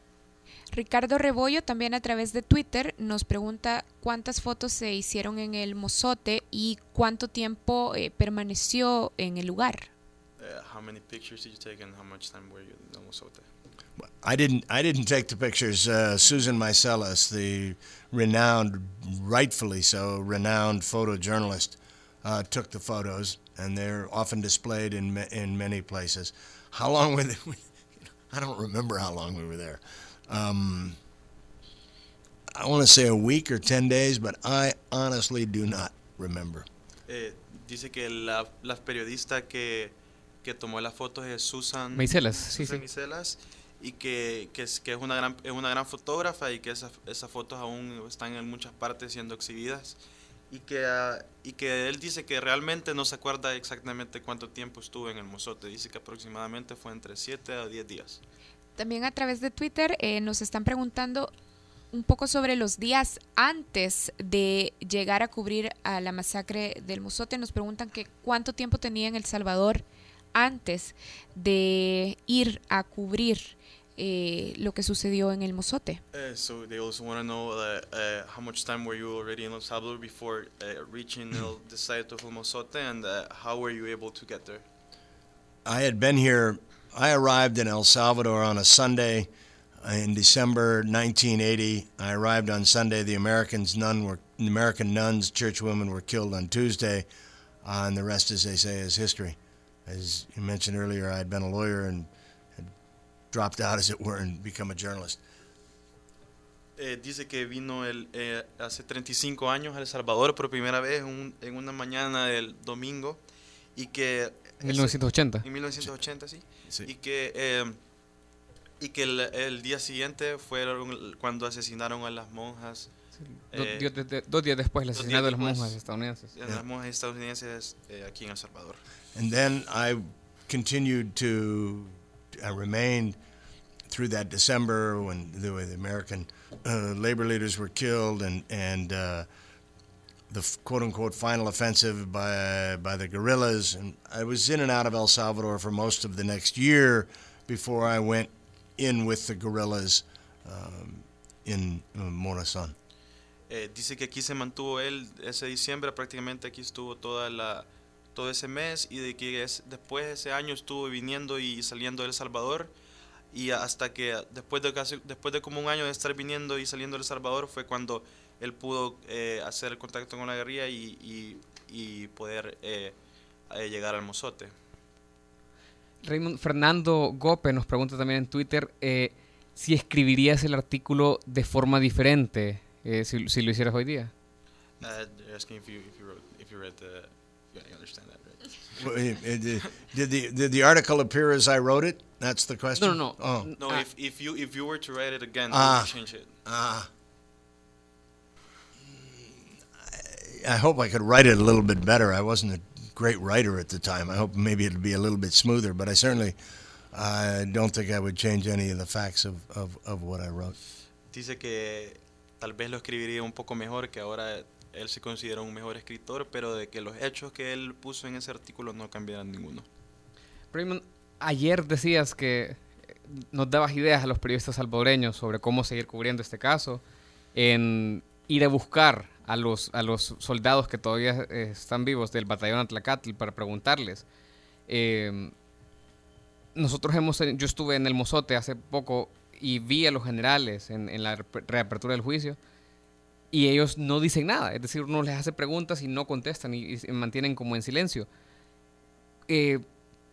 Ricardo Rebollo también a través de Twitter nos pregunta cuántas fotos se hicieron en el mozote y cuánto tiempo eh, permaneció en el lugar. Uh, how many pictures did you take and how much time were you in El Mozote? I didn't. I didn't take the pictures. Uh, Susan Meiselas, the renowned, rightfully so, renowned photojournalist, uh, took the photos, and they're often displayed in ma- in many places. How long were they? I don't remember how long we were there. Um, I want to say a week or ten days, but I honestly do not remember. Eh, dice que la, la periodista que, que tomó las fotos es Susan Meiselas, sí, Susan sí. Meiselas, y que, que, es, que es, una gran, es una gran fotógrafa y que esas, esas fotos aún están en muchas partes siendo exhibidas y que, ah, y que él dice que realmente no se acuerda exactamente cuánto tiempo estuvo en el mozote, dice que aproximadamente fue entre 7 a 10 días. También a través de Twitter eh, nos están preguntando un poco sobre los días antes de llegar a cubrir a la masacre del Mozote. Nos preguntan que cuánto tiempo tenía en El Salvador antes de ir a cubrir eh, lo que sucedió en el Mozote. Uh, so they also want to know uh, uh, how much time were you already in El Salvador before uh, reaching el, the site of El Mozote and uh, how were you able to get there? I had been here. I arrived in El Salvador on a Sunday in December 1980. I arrived on Sunday. The Americans nun were the American nuns, church women were killed on Tuesday, uh, and the rest, as they say, is history. As you mentioned earlier, I had been a lawyer and had dropped out, as it were, and become a journalist. Eh, dice que vino el, eh, hace 35 años a El Salvador por primera vez en, un- en una mañana del domingo y que... En 1980. En 1980, sí. Sí. Y que, eh, y que el, el día siguiente fueron cuando asesinaron a las monjas. Do- eh, dos días después del dos asesinato de las monjas estadounidenses. de Las monjas estadounidenses eh, aquí en El Salvador. And then I continued to, I remained through that December when the, the American uh, labor leaders were killed and, and uh, the quote unquote final offensive by, by the guerrillas. And I was in and out of El Salvador for most of the next year before I went in with the guerrillas um, in uh, Morazan. Eh, dice que aquí se mantuvo él ese diciembre, prácticamente aquí estuvo toda la, todo ese mes y de que es, después de ese año estuvo viniendo y saliendo de El Salvador y hasta que después de, casi, después de como un año de estar viniendo y saliendo de El Salvador fue cuando él pudo eh, hacer el contacto con la guerrilla y, y, y poder eh, eh, llegar al Mozote. Raymond Fernando Gope nos pregunta también en Twitter eh, si escribirías el artículo de forma diferente eh, si, si lo hicieras hoy día. Uh, they're asking if you, if you, wrote, if you read the... You understand that, right? Well, eh, eh, Did did the, did the article appear as I wrote it? That's the question? No, no, no. Oh. No, if, if you if you were to write it again, would you change it? Ah. I hope I could write it a little bit better. I wasn't a great writer at the time. I hope maybe it'd be a little bit smoother, but I certainly I don't think I would change any of the facts of, of, of what I wrote. Dice que tal vez lo escribiría un poco mejor, que ahora él se considera un mejor escritor, pero de que los hechos que él puso en ese artículo no cambiarán ninguno. Raymond, ayer decías que eh, nos dabas ideas a los periodistas salvadoreños sobre cómo seguir cubriendo este caso, en ir a buscar a los, a los soldados que todavía eh, están vivos del batallón Atlacatl para preguntarles. Eh, nosotros hemos, yo estuve en el Mozote hace poco y vi a los generales en, la re- reapertura del juicio y ellos no dicen nada, es decir, uno les hace preguntas y no contestan y, mantienen como en silencio. Eh,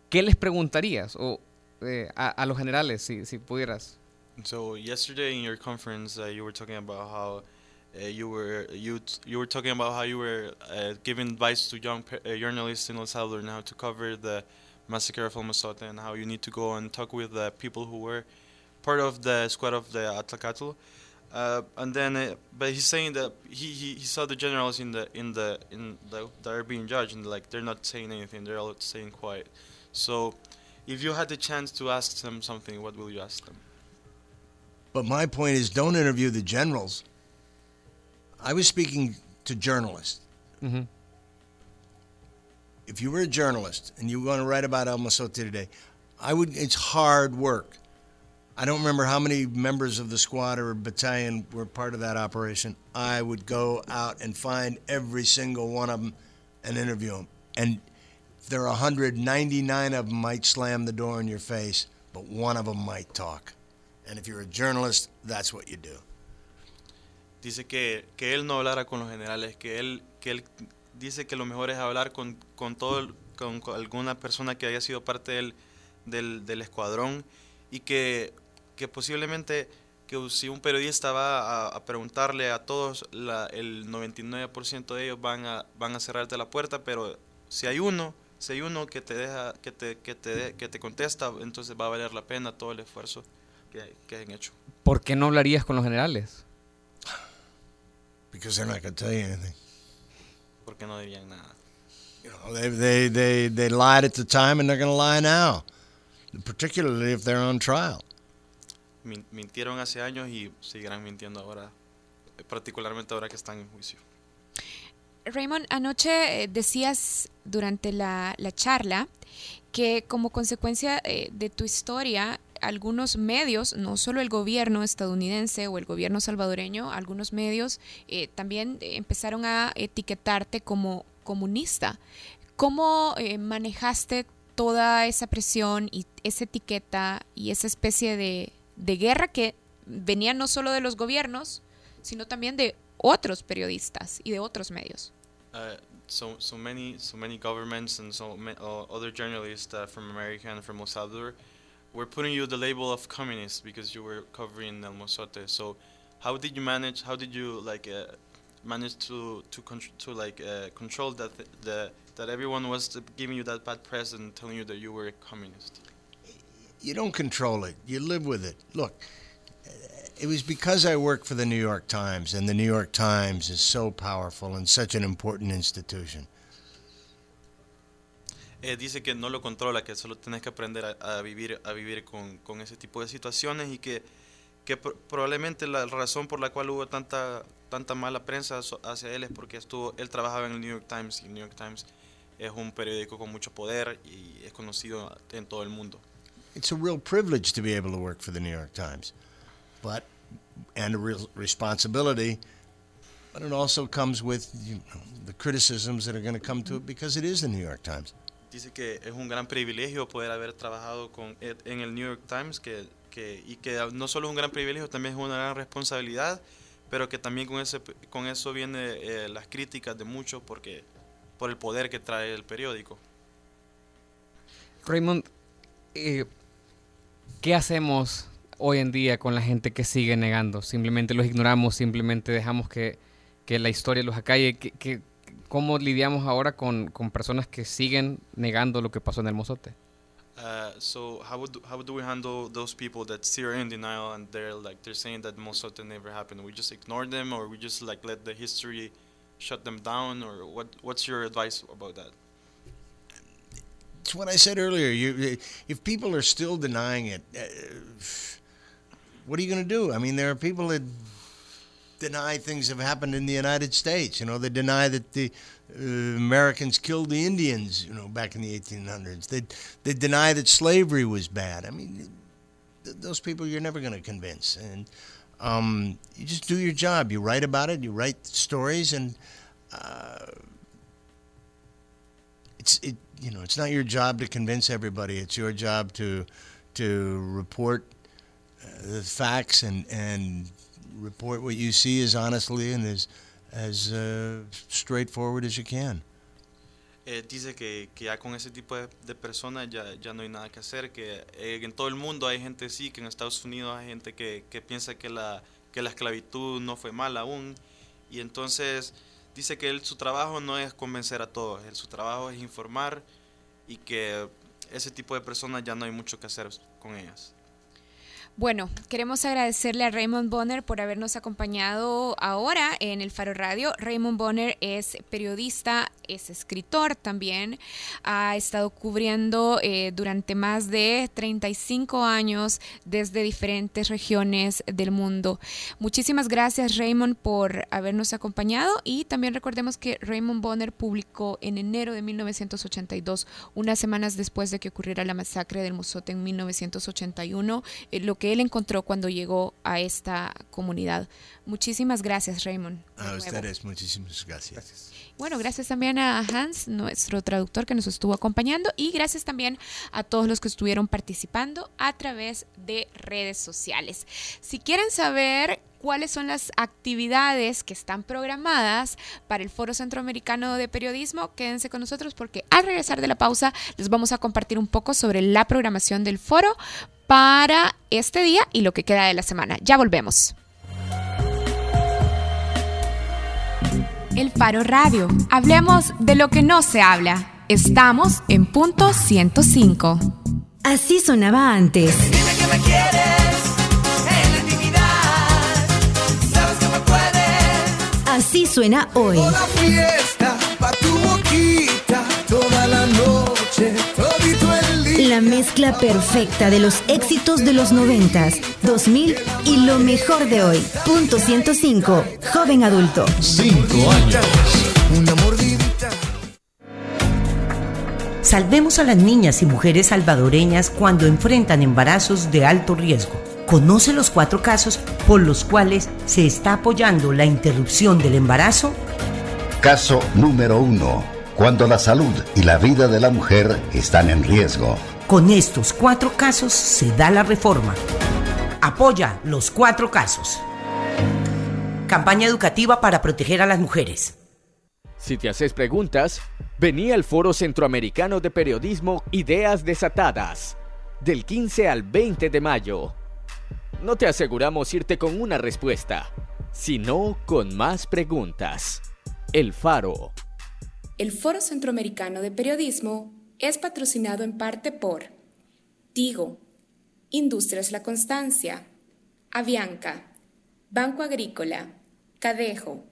¿Qué les preguntarías o, eh, a, los generales si, pudieras? So yesterday in your conference, uh, you were talking about how uh, you were you you were talking about how you were uh, giving advice to young uh, journalists in El Salvador and how to cover the massacre of El and how you need to go and talk with the people who were part of the squad of the Atlacatl. Uh, and then, uh, but he's saying that he, he, he saw the generals in the in the in the that are being judged and like they're not saying anything. They're all staying quiet. So, if you had the chance to ask them something, what will you ask them? But my point is don't interview the generals. I was speaking to journalists. Mhm. if you were a journalist and you were going to write about El Mozote today, I would. It's hard work. I don't remember how many members of the squad or battalion were part of that operation. I would go out and find every single one of them and interview them. And there are 199 of them might slam the door in your face, but one of them might talk. And if you're a journalist, that's what you do. Dice que, que él no hablara con los generales, que él, que él dice que lo mejor es hablar con, con todo, con, con alguna persona que haya sido parte del, del, del escuadrón y que, que posiblemente que si un periodista va a, a preguntarle a todos, la, el 99% de ellos van a, van a cerrarte la puerta, pero si hay uno, si hay uno que te deja, que te, que te, que te contesta, entonces va a valer la pena todo el esfuerzo que, que han hecho. ¿Por qué no hablarías con los generales? Because they're not going to tell you anything. Porque no dirían nada. You know, they, they, they, they lied at the time and they're going to lie now, particularly if they're on trial. Min- Mintieron hace años y seguirán mintiendo ahora, particularmente ahora que están en juicio. Raymond, anoche eh, decías durante la, la charla que como consecuencia eh, de tu historia, algunos medios, no solo el gobierno estadounidense o el gobierno salvadoreño, algunos medios eh, también empezaron a etiquetarte como comunista. ¿Cómo manejaste toda esa presión y esa etiqueta y esa especie de, de guerra que venía no solo de los gobiernos, sino también de otros periodistas y de otros medios? Uh, so so many so many governments and so ma- uh, other journalists uh, from America and from El Salvador were putting you the label of communist because you were covering El Mozote. So how did you manage? How did you like uh, manage to to to like uh, control that th- the that everyone was giving you that bad press and telling you that you were a communist? You don't control it, you live with it. Look, it was because I worked for the New York Times, and the New York Times is so powerful and such an important institution. Eh, dice que no lo controla, que solo tienes que aprender a, a vivir, a vivir con, con ese tipo de situaciones y que, que pro- probablemente la razón por la cual hubo tanta, tanta mala prensa hacia él es porque estuvo, él trabajaba en el New York Times y el New York Times es un periódico con mucho poder y es conocido en todo el mundo. It's a real privilege to be able to work for the New York Times, but and a real responsibility. But it also comes with you know, the criticisms that are going to come to it because it is the New York Times. Dice que es un gran privilegio poder haber trabajado con, Ed en el New York Times que, que, y que no solo es un gran privilegio, también es una gran responsabilidad, pero que también con, ese, con eso viene eh, las críticas de muchos porque, por el poder que trae el periódico. Raymond, eh, ¿qué hacemos hoy en día con la gente que sigue negando? Simplemente los ignoramos, simplemente dejamos que, que la historia los acalle. ¿Qué, qué, ¿Cómo lidiamos ahora con, con personas que siguen negando lo que pasó en el Mozote? Uh, so how would how do we handle those people that still are in denial and they're like they're saying that Mosote never happened? We just ignore them, or we just like let the history shut them down, or what? What's your advice about that? It's what I said earlier. You, if people are still denying it, uh, what are you going to do? I mean, there are people that deny things have happened in the United States. You know, they deny that the uh, Americans killed the Indians. You know, back in the 1800s. They they deny that slavery was bad. I mean, th- those people you're never going to convince, and um, you just do your job. You write about it. You write stories, and uh, it's it. You know, it's not your job to convince everybody. It's your job to to report uh, the facts and and report what you see as honestly and as as uh, straightforward as you can. Eh, dice que, que ya con ese tipo de, de personas ya, ya no hay nada que hacer, que eh, en todo el mundo hay gente sí, que en Estados Unidos hay gente que, que piensa que la, que la esclavitud no fue mal aún, y entonces dice que él, su trabajo no es convencer a todos, él, su trabajo es informar y que ese tipo de personas ya no hay mucho que hacer con ellas. Bueno, queremos agradecerle a Raymond Bonner por habernos acompañado ahora en el Faro Radio. Raymond Bonner es periodista es escritor también, ha estado cubriendo eh, durante más de 35 años desde diferentes regiones del mundo. Muchísimas gracias Raymond por habernos acompañado y también recordemos que Raymond Bonner publicó en enero de 1982, unas semanas después de que ocurriera la masacre del Musote en 1981, eh, lo que él encontró cuando llegó a esta comunidad. Muchísimas gracias Raymond. A ustedes, muchísimas gracias. Bueno, gracias también a Hans, nuestro traductor que nos estuvo acompañando y gracias también a todos los que estuvieron participando a través de redes sociales. Si quieren saber cuáles son las actividades que están programadas para el Foro Centroamericano de Periodismo, quédense con nosotros porque al regresar de la pausa les vamos a compartir un poco sobre la programación del foro para este día y lo que queda de la semana. Ya volvemos. El Faro Radio. Hablemos de lo que no se habla. Estamos en punto 105. Así sonaba antes. Dime que me quieres en la intimidad. Sabes que me puedes. Así suena hoy. Toda fiesta pa' tu boquita. Toda la noche, día. La mezcla perfecta de los éxitos de los 90s, 2000 y lo mejor de hoy. Punto 105. Joven adulto. Cinco años. Una mordidita. Salvemos a las niñas y mujeres salvadoreñas cuando enfrentan embarazos de alto riesgo. Conoce los cuatro casos por los cuales se está apoyando la interrupción del embarazo. Caso número uno. Cuando la salud y la vida de la mujer están en riesgo. Con estos cuatro casos se da la reforma. Apoya los cuatro casos. Campaña educativa para proteger a las mujeres. Si te haces preguntas, vení al Foro Centroamericano de Periodismo Ideas Desatadas, del 15 al 20 de mayo. No te aseguramos irte con una respuesta, sino con más preguntas. El Faro. El Foro Centroamericano de Periodismo es patrocinado en parte por Tigo, Industrias La Constancia, Avianca, Banco Agrícola, Cadejo,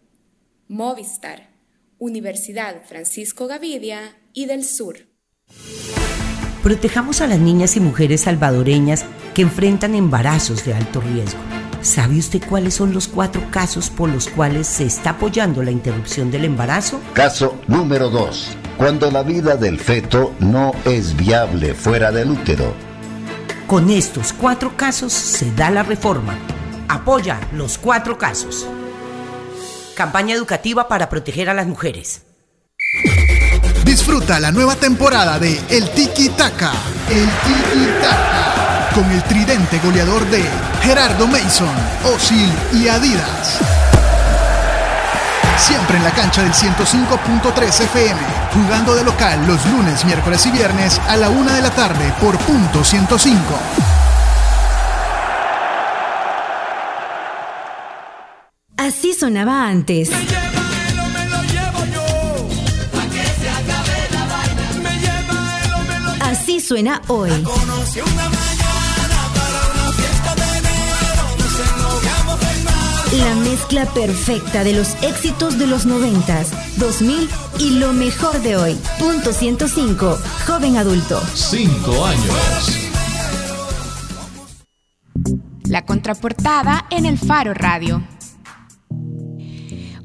Movistar, Universidad Francisco Gavidia y del Sur. Protejamos a las niñas y mujeres salvadoreñas que enfrentan embarazos de alto riesgo. ¿Sabe usted cuáles son los cuatro casos por los cuales se está apoyando la interrupción del embarazo? Caso número 2. Cuando la vida del feto no es viable fuera del útero. Con estos cuatro casos se da la reforma. Apoya los cuatro casos. Campaña educativa para proteger a las mujeres. Disfruta la nueva temporada de El Tiki Taka. El Tiki Taka. Con el tridente goleador de Gerardo Mason, Osil y Adidas. Siempre en la cancha del 105.3 FM. Jugando de local los lunes, miércoles y viernes a la una de la tarde por punto 105. Así sonaba antes. Así suena hoy. Conocí una La mezcla perfecta de los éxitos de los 90s, 2000 y lo mejor de hoy. Punto 105. Joven adulto. Cinco años. La contraportada en el Faro Radio.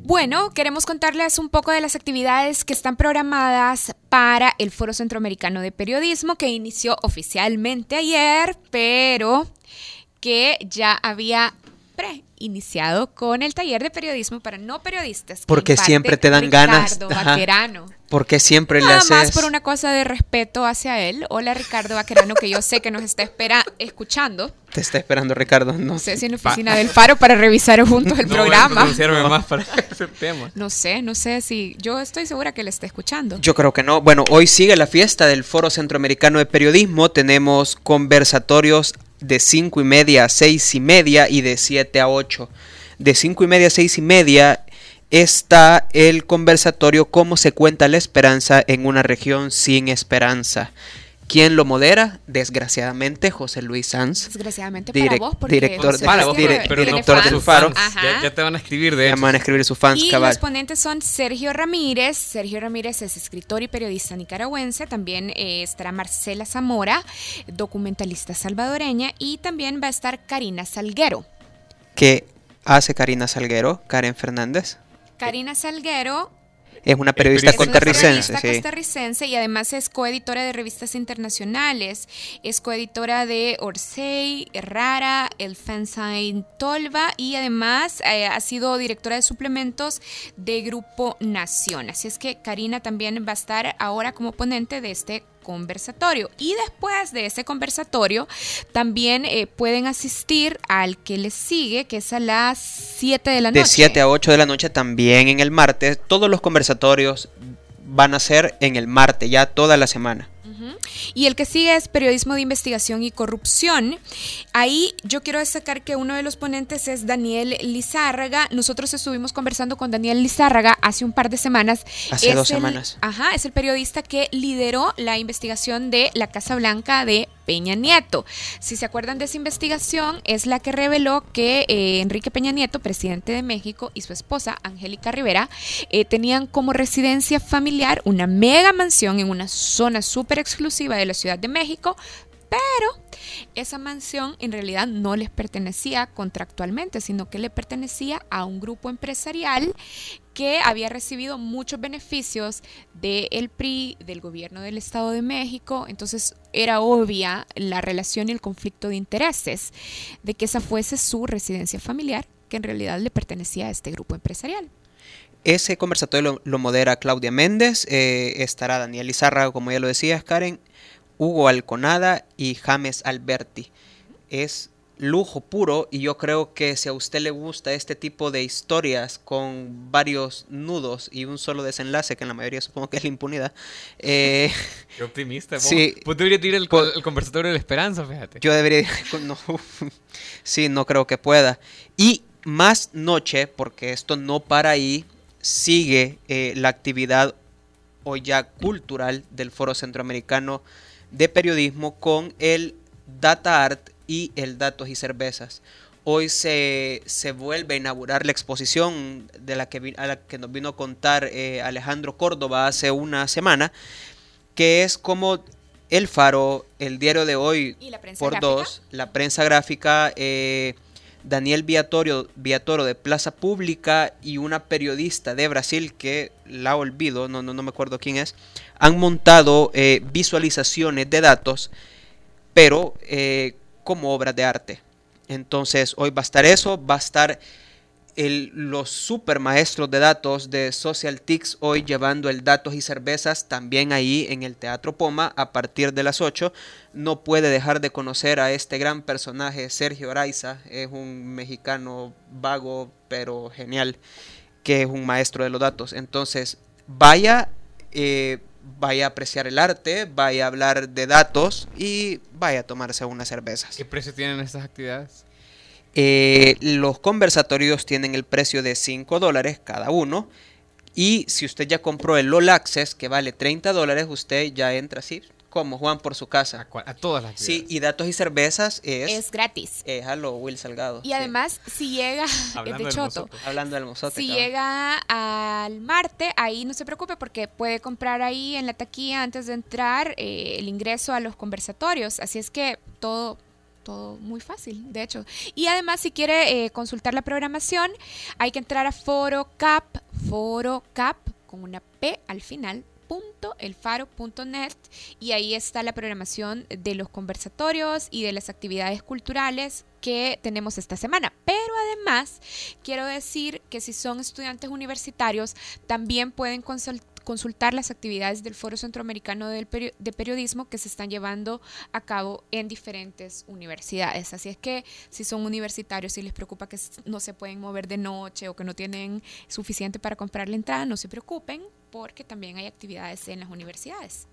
Bueno, queremos contarles un poco de las actividades que están programadas para el Foro Centroamericano de Periodismo que inició oficialmente ayer, pero que ya había pre-iniciado con el taller de periodismo para no periodistas. que Porque siempre te dan ganas. Ricardo ajá. Vaquerano. Porque siempre le Nada haces. más por una cosa de respeto hacia él. Hola Ricardo Vaquerano, que yo sé que nos está espera escuchando. Te está esperando Ricardo. No No sé si en la oficina del Faro para revisar juntos el No voy a programa. más para ese tema. No sé, no sé si. Yo estoy segura que le está escuchando. Yo creo que no. Bueno, hoy sigue la fiesta del Foro Centroamericano de Periodismo. Tenemos conversatorios de 5 y media a 6 y media y de 7 a 8. De 5 y media a 6 y media está el conversatorio Cómo se cuenta la esperanza en una región sin esperanza. ¿Quién lo modera? Desgraciadamente, José Luis Sanz. Desgraciadamente direc- para vos, porque director, de- Para vos, dire- pero no director del sus Faro. fans. Ya, ya te van a escribir de Ya eso. van a escribir sus fans, Y cabal. los ponentes son Sergio Ramírez. Sergio Ramírez es escritor y periodista nicaragüense. También eh, estará Marcela Zamora, documentalista salvadoreña. Y también va a estar Karina Salguero. ¿Qué hace Karina Salguero? Karen Fernández. Karina Salguero Es una periodista Es una costarricense, periodista sí. costarricense y además es coeditora de revistas internacionales. Es coeditora de Orsay, Rara, El Fanzine Tolva y además eh, ha sido directora de suplementos de Grupo Nación. Así es que Karina también va a estar ahora como ponente de este conversatorio. Y después de ese conversatorio, también eh, pueden asistir al que les sigue, que es a las 7 de la noche. De 7 a 8 de la noche también en el martes. Todos los conversatorios van a ser en el martes, ya toda la semana. Y el que sigue es periodismo de investigación y corrupción. Ahí yo quiero destacar que uno de los ponentes es Daniel Lizárraga. Nosotros estuvimos conversando con Daniel Lizárraga hace un par de semanas. Hace Es dos el- semanas. Ajá, es el periodista que lideró la investigación de la Casa Blanca de Peña Nieto. Si se acuerdan de esa investigación, es la que reveló que eh, Enrique Peña Nieto, presidente de México, y su esposa, Angélica Rivera, eh, tenían como residencia familiar una mega mansión en una zona súper exclusiva de la Ciudad de México, pero esa mansión en realidad no les pertenecía contractualmente, sino que le pertenecía a un grupo empresarial que había recibido muchos beneficios del PRI, del gobierno del Estado de México. Entonces era obvia la relación y el conflicto de intereses de que esa fuese su residencia familiar, que en realidad le pertenecía a este grupo empresarial. Ese conversatorio lo, modera Claudia Méndez, eh, estará Daniel Izárraga, como ya lo decías, Karen, Hugo Alconada y James Alberti. Es lujo puro y yo creo que si a usted le gusta este tipo de historias con varios nudos y un solo desenlace, que en la mayoría supongo que es la impunidad, eh, Qué optimista. Sí. Pues deberías ir el, co- el conversatorio de la esperanza, fíjate. Yo debería. No, sí, no creo que pueda. Y más noche, porque esto no para ahí, sigue eh, la actividad hoy ya cultural del Foro Centroamericano de Periodismo con el Data Art y el Datos y Cervezas. Hoy se, se vuelve a inaugurar la exposición de la que, vi- a la que nos vino a contar eh, Alejandro Córdoba hace una semana, que es como El Faro, el diario de hoy ¿Y la prensa por gráfica? dos, la prensa gráfica, eh, Daniel Viatorio, Viatoro de Plaza Pública y una periodista de Brasil que la olvido, no, no, no me acuerdo quién es, han montado eh, visualizaciones de datos, pero eh, como obras de arte. Entonces hoy va a estar eso, va a estar el- los super maestros de datos de Social Tics hoy llevando el datos y cervezas también ahí en el Teatro Poma a partir de las 8. No puede dejar de conocer a este gran personaje, Sergio Araiza, es un mexicano vago pero genial, que es un maestro de los datos. Entonces, vaya, eh, vaya a apreciar el arte, vaya a hablar de datos y vaya a tomarse unas cervezas. ¿Qué precio tienen estas actividades? Eh, los conversatorios tienen el precio de 5 dólares cada uno. Y si usted ya compró el LOL Access, que vale 30 dólares, usted ya entra así, como Juan por su casa. A todas las Sí, y datos y cervezas es. Es gratis. Es a lo Will Salgado. Y además, si llega, Hablando de del Choto, mozote. Hablando del mozote. Si llega al Marte, ahí no se preocupe porque puede comprar ahí en la taquilla antes de entrar eh, el ingreso a los conversatorios. Así es que todo, todo muy fácil, de hecho. Y además, si quiere eh, consultar la programación, hay que entrar a Foro Cap, Foro Cap con una P al final punto elfaro.net y ahí está la programación de los conversatorios y de las actividades culturales que tenemos esta semana. Pero además quiero decir que si son estudiantes universitarios también pueden consult- consultar las actividades del Foro Centroamericano de Periodismo que se están llevando a cabo en diferentes universidades. Así es que si son universitarios y les preocupa que no se pueden mover de noche o que no tienen suficiente para comprar la entrada, no se preocupen porque también hay actividades en las universidades.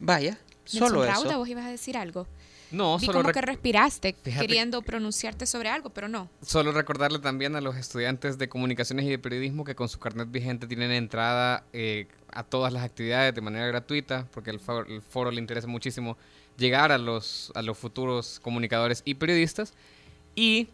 Vaya, Nelson solo Rauda, eso. vos ibas a decir algo. No, Vi solo como que respiraste Fíjate queriendo pronunciarte sobre algo, pero no. Solo recordarle también a los estudiantes de comunicaciones y de periodismo que con su carnet vigente tienen entrada eh, a todas las actividades de manera gratuita, porque el foro, el foro le interesa muchísimo llegar a los, a los futuros comunicadores y periodistas. Y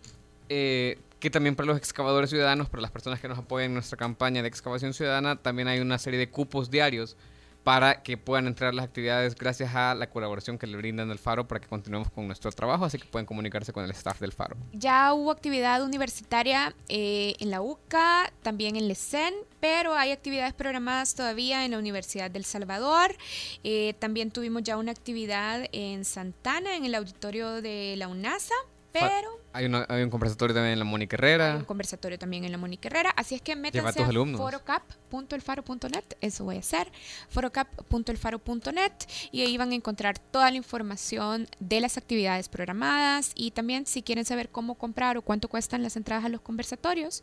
eh, que también para los excavadores ciudadanos, para las personas que nos apoyan en nuestra campaña de excavación ciudadana, también hay una serie de cupos diarios para que puedan entrar las actividades gracias a la colaboración que le brindan el Faro para que continuemos con nuestro trabajo, así que pueden comunicarse con el staff del Faro. Ya hubo actividad universitaria eh, en la UCA, también en LECEN, pero hay actividades programadas todavía en la Universidad del Salvador. Eh, también tuvimos ya una actividad en Santana, en el auditorio de la UNASA, pero Hay, una- hay un conversatorio también en la Mónica Herrera. un conversatorio también en la Mónica Herrera. Así es que a métanse a alumnos. forocap.elfaro.net, eso voy a hacer, forocap.elfaro.net y ahí van a encontrar toda la información de las actividades programadas y también si quieren saber cómo comprar o cuánto cuestan las entradas a los conversatorios,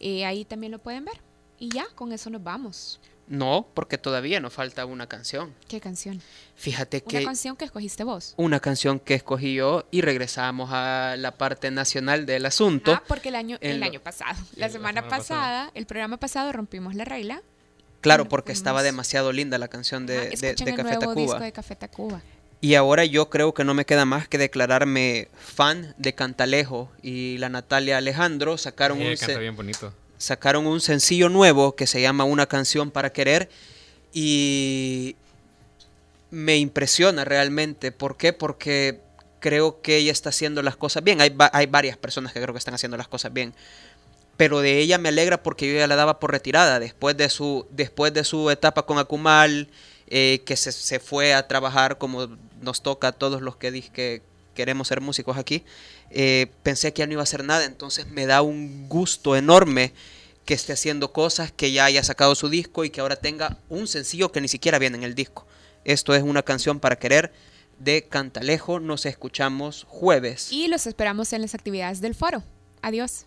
eh, ahí también lo pueden ver. Y ya, con eso nos vamos. No, porque todavía nos falta una canción. ¿Qué canción? Fíjate Una que canción que escogiste vos. una canción que escogí yo y regresamos a la parte nacional del asunto. Ah, porque el año, En el lo- año pasado, la semana semana pasada, el programa pasado rompimos la regla. Claro, porque estaba demasiado linda la canción de, Ajá, de- de el Café nuevo Tacuba. disco de Café Tacuba. Y ahora yo creo que no me queda más que declararme fan de Cantalejo y la Natalia Alejandro sacaron Eh, un canta bien bonito. Sacaron un sencillo nuevo que se llama Una canción para querer y me impresiona realmente. ¿Por qué? Porque creo que ella está haciendo las cosas bien. Hay, va- hay varias personas que creo que están haciendo las cosas bien. Pero de ella me alegra porque yo ya la daba por retirada después de su, después de su etapa con Akumal, eh, que se, se fue a trabajar como nos toca a todos los que, que queremos ser músicos aquí. eh, pensé que ya no iba a hacer nada, entonces me da un gusto enorme que esté haciendo cosas, que ya haya sacado su disco y que ahora tenga un sencillo que ni siquiera viene en el disco. Esto es una canción para querer de Cantalejo. Nos escuchamos jueves. Y los esperamos en las actividades del foro. Adiós.